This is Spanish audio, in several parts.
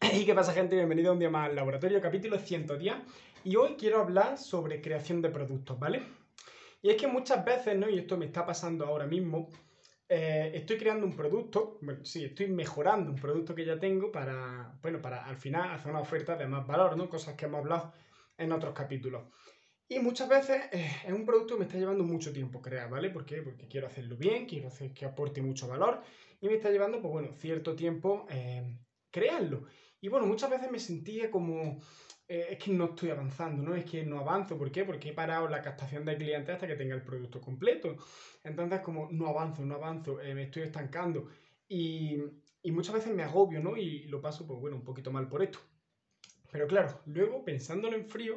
¿Y qué pasa gente? Bienvenido un día más al laboratorio, capítulo 110 y hoy quiero hablar sobre creación de productos, ¿vale? Y es que muchas veces, ¿no? Y esto me está pasando ahora mismo, eh, estoy creando un producto, bueno, sí, estoy mejorando un producto que ya tengo para, bueno, para al final hacer una oferta de más valor, ¿no? Cosas que hemos hablado en otros capítulos. Y muchas veces eh, es un producto que me está llevando mucho tiempo crear, ¿vale? ¿Por qué? Porque quiero hacerlo bien, quiero hacer que aporte mucho valor y me está llevando, pues bueno, cierto tiempo eh, crearlo. Y bueno, muchas veces me sentía como, eh, es que no estoy avanzando, ¿no? Es que no avanzo. ¿Por qué? Porque he parado la captación de clientes hasta que tenga el producto completo. Entonces, como no avanzo, no avanzo, me estoy estancando. Y, y muchas veces me agobio, ¿no? Y lo paso, pues bueno, un poquito mal por esto. Pero claro, luego pensándolo en frío,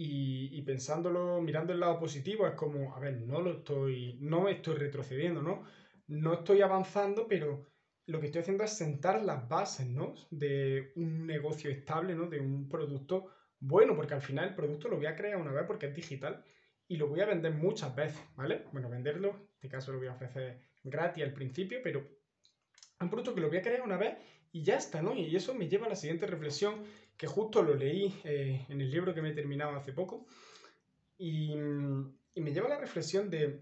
y, pensándolo, mirando el lado positivo, es como, a ver, no lo estoy, no estoy retrocediendo, ¿no? No estoy avanzando, pero lo que estoy haciendo es sentar las bases, ¿no? De un negocio estable, ¿no? De un producto bueno, porque al final el producto lo voy a crear una vez porque es digital y lo voy a vender muchas veces, ¿vale? Bueno, venderlo, en este caso lo voy a ofrecer gratis al principio, pero es un producto que lo voy a crear una vez y ya está, ¿no? Y eso me lleva a la siguiente reflexión, que justo lo leí eh, en el libro que me he terminado hace poco, y, me lleva a la reflexión de,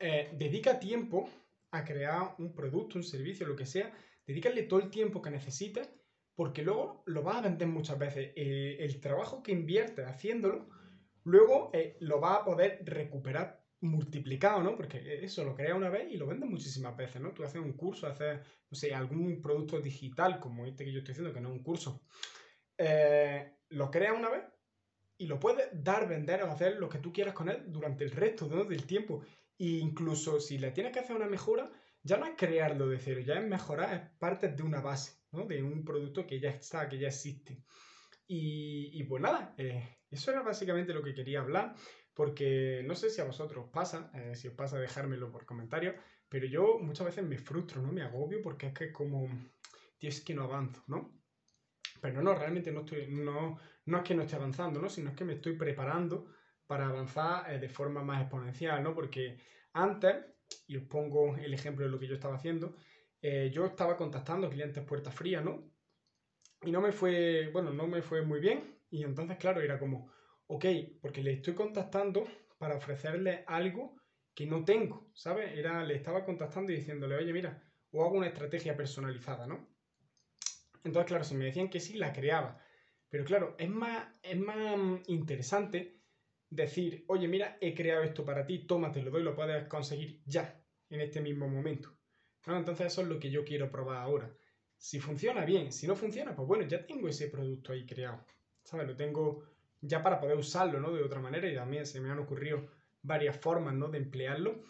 eh, dedica tiempo a crear un producto, un servicio, lo que sea, dedícale todo el tiempo que necesites, porque luego lo vas a vender muchas veces. Eh, el trabajo que inviertes haciéndolo, luego lo vas a poder recuperar multiplicado, ¿no? Porque eso lo creas una vez y lo vendes muchísimas veces, ¿no? Tú haces un curso, haces, no sé, algún producto digital como este que yo estoy haciendo, que no es un curso, eh, lo creas una vez y lo puedes dar, vender o hacer lo que tú quieras con él durante el resto del tiempo. E incluso si le tienes que hacer una mejora, ya no es crearlo de cero, ya es mejorar, es parte de una base, ¿no? De un producto que ya está, que ya existe. Y, y pues nada, eh, eso era básicamente lo que quería hablar porque no sé si a vosotros pasa, eh, si os pasa dejármelo por comentarios, pero yo muchas veces me frustro, ¿no? Me agobio porque es que como, tío, es que no avanzo, ¿no? Pero no, realmente no estoy, no, no es que no esté avanzando, ¿no? Sino es que me estoy preparando para avanzar eh, de forma más exponencial, ¿no? Porque antes, y os pongo el ejemplo de lo que yo estaba haciendo, eh, yo estaba contactando clientes puerta fría, ¿no? Y no me fue, bueno, no me fue muy bien. Y entonces, claro, era como, ok, porque le estoy contactando para ofrecerle algo que no tengo, ¿sabes? Era, le estaba contactando y diciéndole, oye, mira, o hago una estrategia personalizada, ¿no? Entonces, claro, si me decían que sí, la creaba. Pero claro, es más, es más interesante decir, oye, mira, he creado esto para ti, tómate, lo doy, lo puedes conseguir ya, en este mismo momento. ¿No? Entonces eso es lo que yo quiero probar ahora. Si funciona bien, si no funciona, pues bueno, ya tengo ese producto ahí creado. ¿Sabes? Lo tengo ya para poder usarlo, ¿no? De otra manera y también se me han ocurrido varias formas, ¿no? De emplearlo,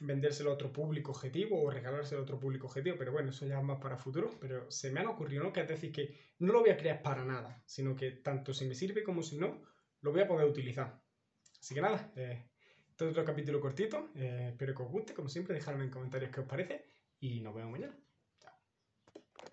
vendérselo a otro público objetivo o regalárselo a otro público objetivo, pero bueno, eso ya es más para futuro, pero se me han ocurrido, ¿no? Que es decir, que no lo voy a crear para nada, sino que tanto si me sirve como si no, lo voy a poder utilizar. Así que nada, eh, este otro capítulo cortito, eh, espero que os guste, como siempre, dejadme en comentarios qué os parece y nos vemos mañana.